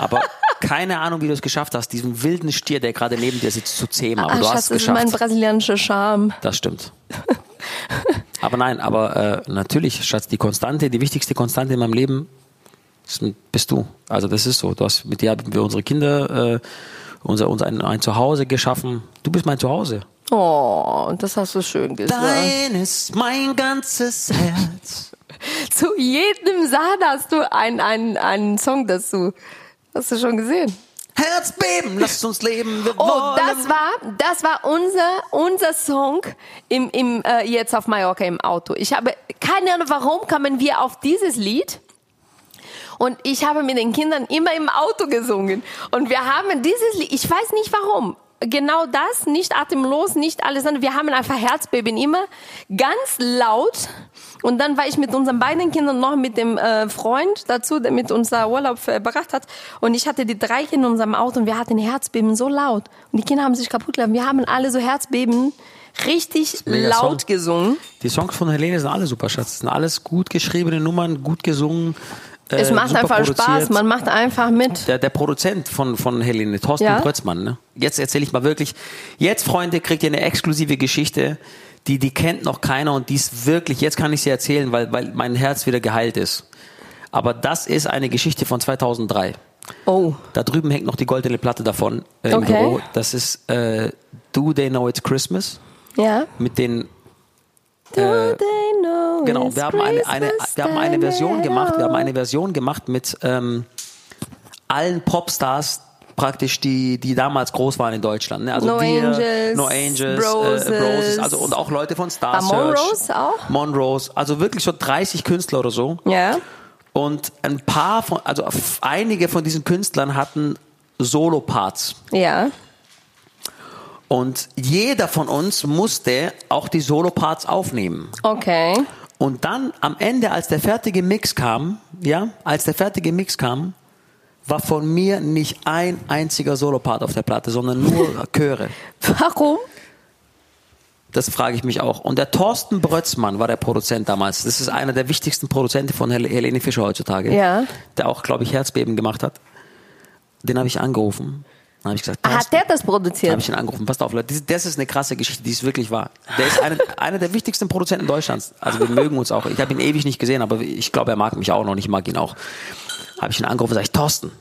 Aber keine Ahnung, wie du es geschafft hast, diesen wilden Stier, der gerade neben dir sitzt, zu zähmen. Aber Ah, du Schatz, hast es das ist mein geschafft. brasilianischer Charme. Das stimmt. Aber nein, aber äh, natürlich, Schatz, die Konstante, die wichtigste Konstante in meinem Leben ist, bist du. Also das ist so. Du hast mit dir haben wir unsere Kinder, äh, unser, uns ein, ein Zuhause geschaffen. Du bist mein Zuhause. Oh, das hast du schön gesagt. Dein ist mein ganzes Herz. Zu jedem Satz hast du einen, einen, einen Song dazu. Hast du schon gesehen? Herzbeben, lass uns leben. Wir Oh, wollen. das war, das war unser, unser Song im, im, äh, jetzt auf Mallorca im Auto. Ich habe keine Ahnung, warum kamen wir auf dieses Lied. Und ich habe mit den Kindern immer im Auto gesungen. Und wir haben dieses Lied, ich weiß nicht warum. Genau das, nicht atemlos, nicht alles andere. Wir haben einfach Herzbeben immer ganz laut. Und dann war ich mit unseren beiden Kindern noch mit dem äh, Freund dazu, der mit uns da Urlaub verbracht hat. Und ich hatte die drei Kinder in unserem Auto und wir hatten Herzbeben so laut. Und die Kinder haben sich kaputt gelassen. Wir haben alle so Herzbeben richtig laut Song. gesungen. Die Songs von Helene sind alle super, Schatz. Das sind alles gut geschriebene Nummern, gut gesungen. Äh, Es macht einfach Spaß, produziert. man macht einfach mit. Der, der Produzent von, von Helene, Thorsten Ja. Brötzmann. Ne? Jetzt erzähle ich mal wirklich. Jetzt, Freunde, kriegt ihr eine exklusive Geschichte, die, die kennt noch keiner und die ist wirklich, jetzt kann ich sie erzählen, weil, weil mein Herz wieder geheilt ist. Aber das ist eine Geschichte von 2003. Oh. Da drüben hängt noch die goldene Platte davon äh, im Okay. Büro. Das ist äh, Do They Know It's Christmas? Ja. Mit den Do they know Genau, wir haben eine, eine, wir haben eine Version gemacht, wir haben eine Version gemacht mit ähm, allen Popstars praktisch, die, die damals groß waren in Deutschland. Ne? Also No wir, Angels, No Angels, Broses. Äh, Broses, also und auch Leute von Star. Monrose auch? Monrose, also wirklich so 30 Künstler oder so. Ja. Und ein paar von, also einige von diesen Künstlern hatten Solo-Parts. Ja. Und jeder von uns musste auch die Solo-Parts aufnehmen. Okay. Und dann am Ende, als der fertige Mix kam, ja, als der fertige Mix kam, war von mir nicht ein einziger Solopart auf der Platte, sondern nur Chöre. Warum? Das frage ich mich auch. Und der Thorsten Brötzmann war der Produzent damals. Das ist einer der wichtigsten Produzenten von Hel Helene Fischer heutzutage. Ja. Der auch, glaube ich, Herzbeben gemacht hat. Den habe ich angerufen. Dann habe ich gesagt, Hat Thorsten, der das habe produziert? ich ihn angerufen. Passt auf, Leute, das- das ist eine krasse Geschichte, die ist wirklich wahr. Der ist einer, einer der wichtigsten Produzenten Deutschlands. Also wir mögen uns auch. Ich habe ihn ewig nicht gesehen, aber ich glaube, er mag mich auch noch. und Ich mag ihn auch. Habe ich ihn angerufen und sage ich, Thorsten,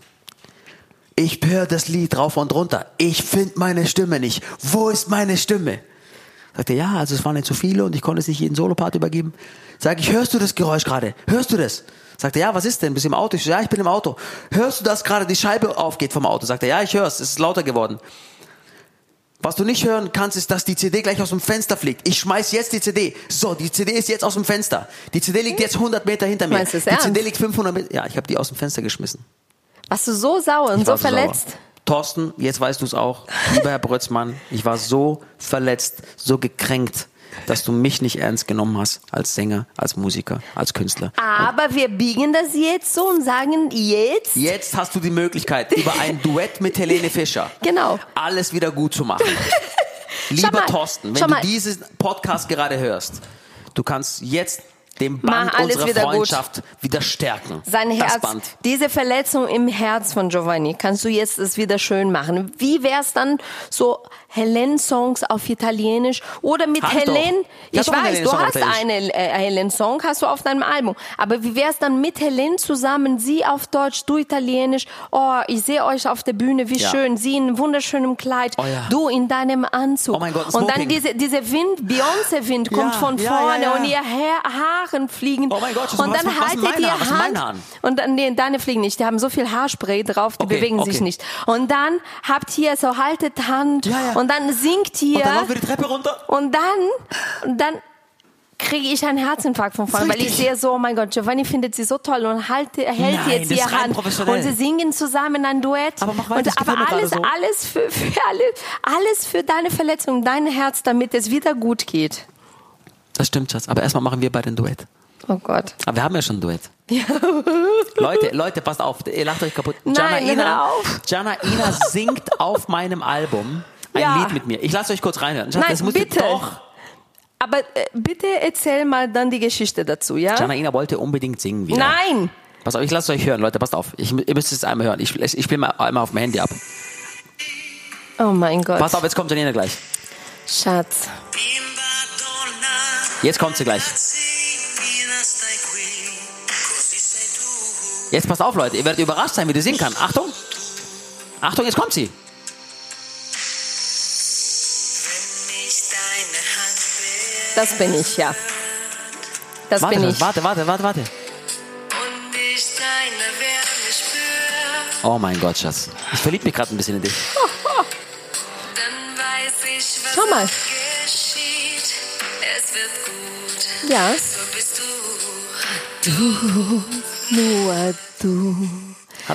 ich höre das Lied rauf und runter. Ich finde meine Stimme nicht. Wo ist meine Stimme? Sagt er, ja, also es waren nicht zu viele und ich konnte es nicht jeden Solopart übergeben. Sag ich, hörst du das Geräusch gerade? Hörst du das? Sagt er, ja, was ist denn? Bist du im Auto? Ich so, ja, ich bin im Auto. Hörst du, dass gerade die Scheibe aufgeht vom Auto? Sagt er, ja, ich hör's. Es ist lauter geworden. Was du nicht hören kannst, ist, dass die CD gleich aus dem Fenster fliegt. Ich schmeiß jetzt die CD. So, die CD ist jetzt aus dem Fenster. Die CD liegt jetzt 100 Meter hinter mir. Die ernst? CD liegt 500 Meter. Ja, ich habe die aus dem Fenster geschmissen. Warst du so sauer und so war verletzt? Sauer. Thorsten, jetzt weißt du es auch. Lieber Herr Brötzmann, ich war so verletzt, so gekränkt, dass du mich nicht ernst genommen hast als Sänger, als Musiker, als Künstler. Aber wir biegen das jetzt so und sagen jetzt. Jetzt hast du die Möglichkeit, über ein Duett mit Helene Fischer Genau. alles wieder gut zu machen. Lieber mal, Thorsten, wenn du mal. diesen Podcast gerade hörst, du kannst jetzt Mach Band alles unserer wieder gut. Freundschaft wieder stärken. Sein das Herz, Band. diese Verletzung im Herz von Giovanni, kannst du jetzt es wieder schön machen. Wie wär's dann so Helen-Songs auf Italienisch oder mit Hab ich Helen? Ich Ich, weiß, du hast einen äh, Helen-Song, hast du auf deinem Album. Aber wie wär's dann mit Helen zusammen, sie auf Deutsch, du Italienisch? Oh, ich sehe euch auf der Bühne, wie Ja. schön, sie in wunderschönem Kleid, Oh ja. du in deinem Anzug. Oh mein Gott, Und dann Smoking. diese, diese Wind, Beyoncé-Wind kommt Ja, von vorne und ihr Haar, Haaren fliegen. Oh mein Gott, was- und dann was haltet ihr? Was meine Hand Haare? und dann, nee, deine fliegen nicht. Die haben so viel Haarspray drauf, die Okay, bewegen sich okay. nicht. Und dann habt ihr so, haltet Hand Ja, ja. und dann singt ihr. Und dann laufen wir die Treppe runter. Und dann, und dann kriege ich einen Herzinfarkt von vorne, weil ich sehe so, oh mein Gott, Giovanni findet sie so toll und halte, hält Nein, jetzt das ihr rein Hand und sie singen zusammen ein Duett. Aber mach weiter, und, das aber alles, so. alles für, für alles, alles für deine Verletzung, dein Herz, damit es wieder gut geht. Das stimmt, Schatz. Aber erstmal machen wir beide ein Duett. Oh Gott. Aber wir haben ja schon ein Duett. Leute, Leute, passt auf, ihr lacht euch kaputt. Nein, Jana Ina. Jana Ina singt auf meinem Album Ein Ja. Lied mit mir. Ich lasse euch kurz reinhören. Schatz, Nein, das musst du bitte. doch. Aber äh, bitte erzähl mal dann die Geschichte dazu, ja? Janaina wollte unbedingt singen wieder. Nein! Pass auf, ich lasse euch hören, Leute, passt auf. Ich, ihr müsst es einmal hören. Ich, ich spiele mal einmal auf dem Handy ab. Oh mein Gott. Pass auf, jetzt kommt Janina gleich. Schatz. Jetzt kommt sie gleich. Jetzt passt auf, Leute. Ihr werdet überrascht sein, wie die singen kann. Achtung. Achtung, jetzt kommt sie. Das bin ich, ja. Das Warte, bin ich. warte, warte, warte, warte. Oh mein Gott, Schatz. Ich verliebe mich gerade ein bisschen in dich. Schau mal. Ja. so bist du. Nur du.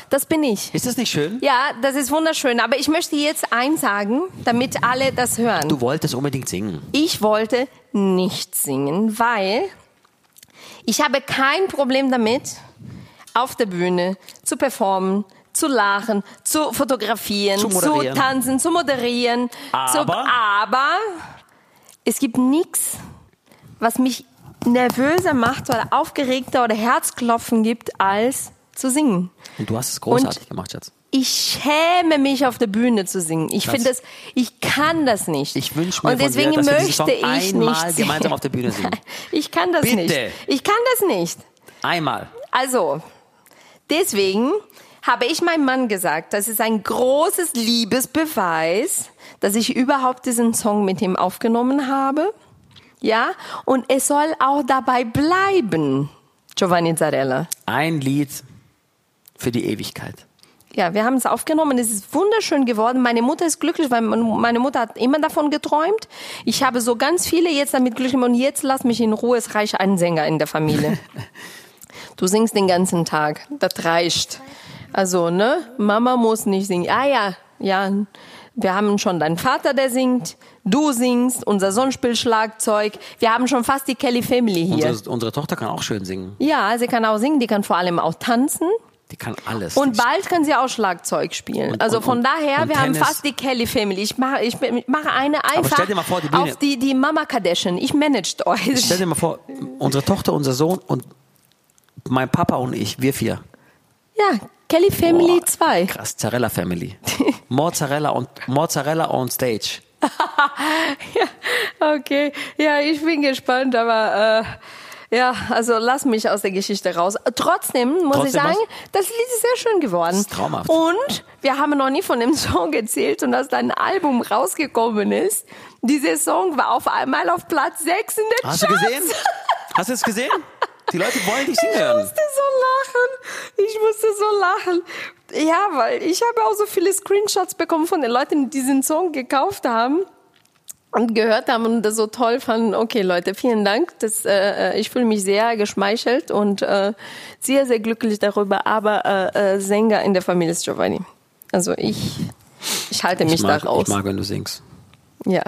Das bin ich. Ist das nicht schön? Ja, das ist wunderschön. Aber ich möchte jetzt eins sagen, damit alle das hören. Du wolltest unbedingt singen. Ich wollte nicht singen, weil ich habe kein Problem damit, auf der Bühne zu performen, zu lachen, zu fotografieren, Zu moderieren. tanzen, zu moderieren. Zu, Aber? aber es gibt nichts, was mich nervöser macht oder aufgeregter oder Herzklopfen gibt, als zu singen. Und du hast es großartig gemacht, Schatz. Ich schäme mich auf der Bühne zu singen. Ich finde das, ich kann das nicht. Ich wünsch mir Und von deswegen dir, dass wir diesen möchte Song ich einmal nicht gemeinsam auf der Bühne singen. Ich kann das Bitte. nicht. Ich kann das nicht. Einmal. Also, deswegen habe ich meinem Mann gesagt, das ist ein großes Liebesbeweis, dass ich überhaupt diesen Song mit ihm aufgenommen habe. Ja, und es soll auch dabei bleiben, Giovanni Zarella. Ein Lied für die Ewigkeit. Ja, wir haben es aufgenommen. Es ist wunderschön geworden. Meine Mutter ist glücklich, weil meine Mutter hat immer davon geträumt. Ich habe so ganz viele jetzt damit glücklich und jetzt lass mich in Ruhe. Es reicht ein Sänger in der Familie. du singst den ganzen Tag. Das reicht. Also, ne? Mama muss nicht singen. Ah ja, ja. Wir haben schon deinen Vater, der singt. Du singst. Unser Sohn spielt Schlagzeug. Wir haben schon fast die Kelly Family hier. Unsere, unsere Tochter kann auch schön singen. ja, sie kann auch singen. Die kann vor allem auch tanzen. Die kann alles. Und bald kann sie auch Schlagzeug spielen. Und- also und- von daher, wir haben Tennis. fast die Kelly Family. Ich mache, ich mache eine einfach stell dir mal vor, die auf die, die Mama Kardashian. Ich managt euch. Stell dir mal vor, unsere Tochter, unser Sohn und mein Papa und ich, wir vier. Ja, Kelly Family Boah, 2. Krass, Zarella Family. Mozzarella und Mozzarella on stage. Okay, ja, ich bin gespannt, aber äh, ja, also lass mich aus der Geschichte raus. Trotzdem muss ich Trotzdem sagen, was? das Lied ist sehr schön geworden. Das ist traumhaft. Und wir haben noch nie von dem Song erzählt und als dein Album rausgekommen ist, dieser Song war auf einmal auf Platz 6 in der Hast du Charts. gesehen? Hast du es gesehen? Die Leute wollen dich singen hören. Ich musste so lachen. Ich musste so lachen. Ja, weil ich habe auch so viele Screenshots bekommen von den Leuten, die diesen Song gekauft haben und gehört haben und das so toll fanden. Okay, Leute, vielen Dank. Das, äh, ich fühle mich sehr geschmeichelt und äh, sehr, sehr glücklich darüber. Aber äh, äh, Sänger in der Familie ist Giovanni. Also ich, ich halte mich Ich mag, da raus. ich mag, wenn du singst. Ja.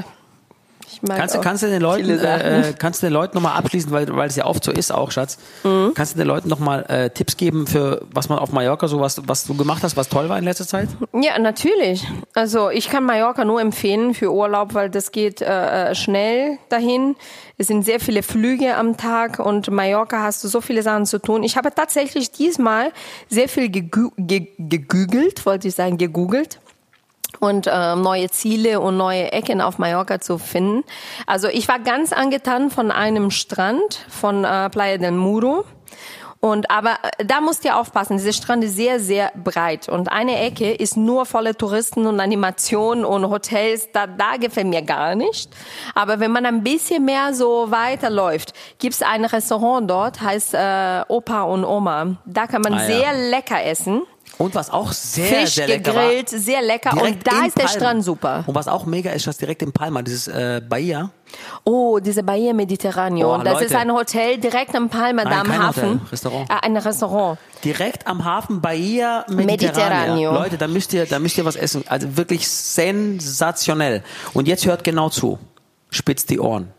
Kannst du, kannst du den Leuten, äh, äh, kannst du den Leuten nochmal abschließen, weil, weil es ja oft so ist auch, Schatz. Mhm. Kannst du den Leuten nochmal äh, Tipps geben für was man auf Mallorca so was, was du gemacht hast, was toll war in letzter Zeit? Ja, natürlich. Also ich kann Mallorca nur empfehlen für Urlaub, weil das geht äh, äh, schnell dahin. Es sind sehr viele Flüge am Tag und Mallorca hast du so viele Sachen zu tun. Ich habe tatsächlich diesmal sehr viel gegü ge gegügelt, wollte ich sagen, gegoogelt und äh, neue Ziele und neue Ecken auf Mallorca zu finden. Also ich war ganz angetan von einem Strand von äh, Playa del Muro. Und aber äh, da musst ihr aufpassen, dieser Strand ist sehr, sehr breit. Und eine Ecke ist nur voller Touristen und Animationen und Hotels. Da, da gefällt mir gar nicht. Aber wenn man ein bisschen mehr so weiterläuft, gibt's ein Restaurant dort, heißt äh, Opa und Oma. Da kann man Ah, ja. sehr lecker essen. Und was auch sehr, Fisch sehr lecker war, gegrillt, sehr lecker. Und da ist der Palma. Strand super. Und was auch mega ist, dass direkt in Palma, dieses äh, Bahia, Oh, diese Bahia Mediterraneo. Boah, das Leute. ist ein Hotel direkt am Palma, da am kein Hafen. Hotel, Restaurant. Äh, ein Restaurant. direkt am Hafen Bahia. Mediterraneo. Leute, da müsst ihr, da müsst ihr was essen. Also wirklich sensationell. Und jetzt hört genau zu. Spitzt die Ohren.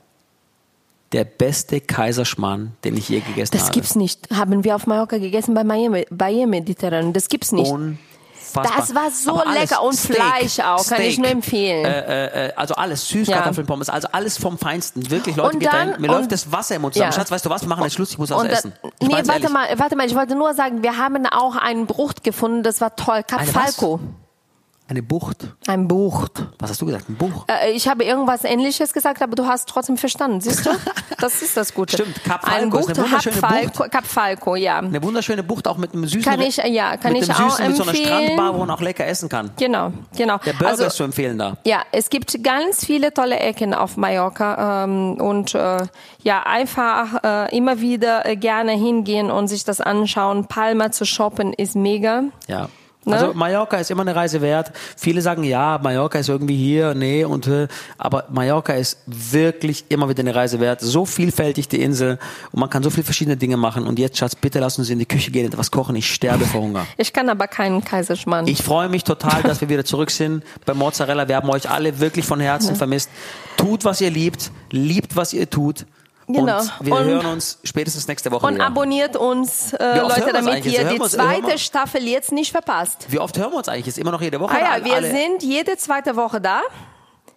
Der beste Kaiserschmarrn, den ich je gegessen Das habe. gibt's nicht. Haben wir auf Mallorca gegessen bei Miami, Mediterraneo. Das gibt's nicht. unfassbar. Das war so lecker. Und Steak, Fleisch auch, kann ich Steak, nur empfehlen. Äh, äh, also alles, Süßkartoffeln, Pommes, also alles vom Feinsten. Wirklich, Leute, Und geht dann-. Mir und- läuft das Wasser im Mund zusammen. Ja. Schatz, weißt du was, wir machen jetzt Schluss, ich muss was Und essen. Ich nee, warte ehrlich. mal, warte mal, ich wollte nur sagen, wir haben auch einen Bucht gefunden, das war toll. Cap Eine was? Eine Bucht. Ein Bucht. Was hast du gesagt? Ein Buch? Äh, ich habe irgendwas Ähnliches gesagt, aber du hast trotzdem verstanden. Siehst du? Das ist das Gute. Stimmt, Cap Ein Falco ist Bucht, eine wunderschöne Cap Falco, Cap Falco, ja. Eine wunderschöne Bucht, auch mit einem süßen Kann ich- ja, kann mit ich einem auch süßen, mit so einer empfehlen. Strandbar, wo man auch lecker essen kann. Genau, genau. Der Burger also, ist zu empfehlen da. Ja, es gibt ganz viele tolle Ecken auf Mallorca ähm, und äh, ja, einfach äh, immer wieder äh, gerne hingehen und sich das anschauen. Palma zu shoppen ist mega. Ja. Ne? Also Mallorca ist immer eine Reise wert. Viele sagen, ja, Mallorca ist irgendwie hier, nee und äh, aber Mallorca ist wirklich immer wieder eine Reise wert. So vielfältig die Insel und man kann so viele verschiedene Dinge machen. Und jetzt, Schatz, bitte lass uns in die Küche gehen, etwas kochen. Ich sterbe vor Hunger. Ich kann aber keinen Kaiserschmarrn. Ich freue mich total, dass wir wieder zurück sind bei Mozzarella. Wir haben euch alle wirklich von Herzen vermisst. Tut, was ihr liebt, liebt, was ihr tut. Genau. Und wir Und- hören uns spätestens nächste Woche und wieder. abonniert uns, äh, Leute, damit ihr Hören die uns- zweite Staffel jetzt nicht verpasst. Wie oft hören wir uns eigentlich? Ist immer noch jede Woche? Ah ja, wir alle- sind jede zweite Woche da.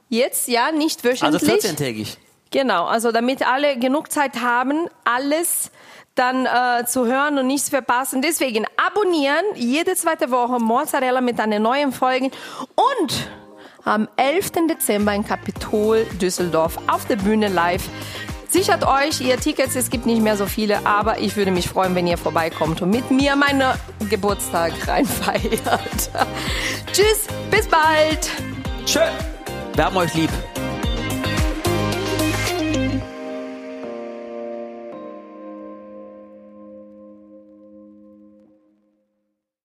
Jetzt, ja, nicht Also wöchentlich. 14-tägig. Genau, also damit alle genug Zeit haben, alles dann äh, zu hören und nichts verpassen. Deswegen abonnieren, jede zweite Woche Mozzarella mit einer neuen Folge. Und am 11. Dezember in Kapitol Düsseldorf auf der Bühne live. Sichert euch ihr Tickets, es gibt nicht mehr so viele, aber ich würde mich freuen, wenn ihr vorbeikommt und mit mir meinen Geburtstag reinfeiert. Tschüss, bis bald. Schön. Wir haben euch lieb.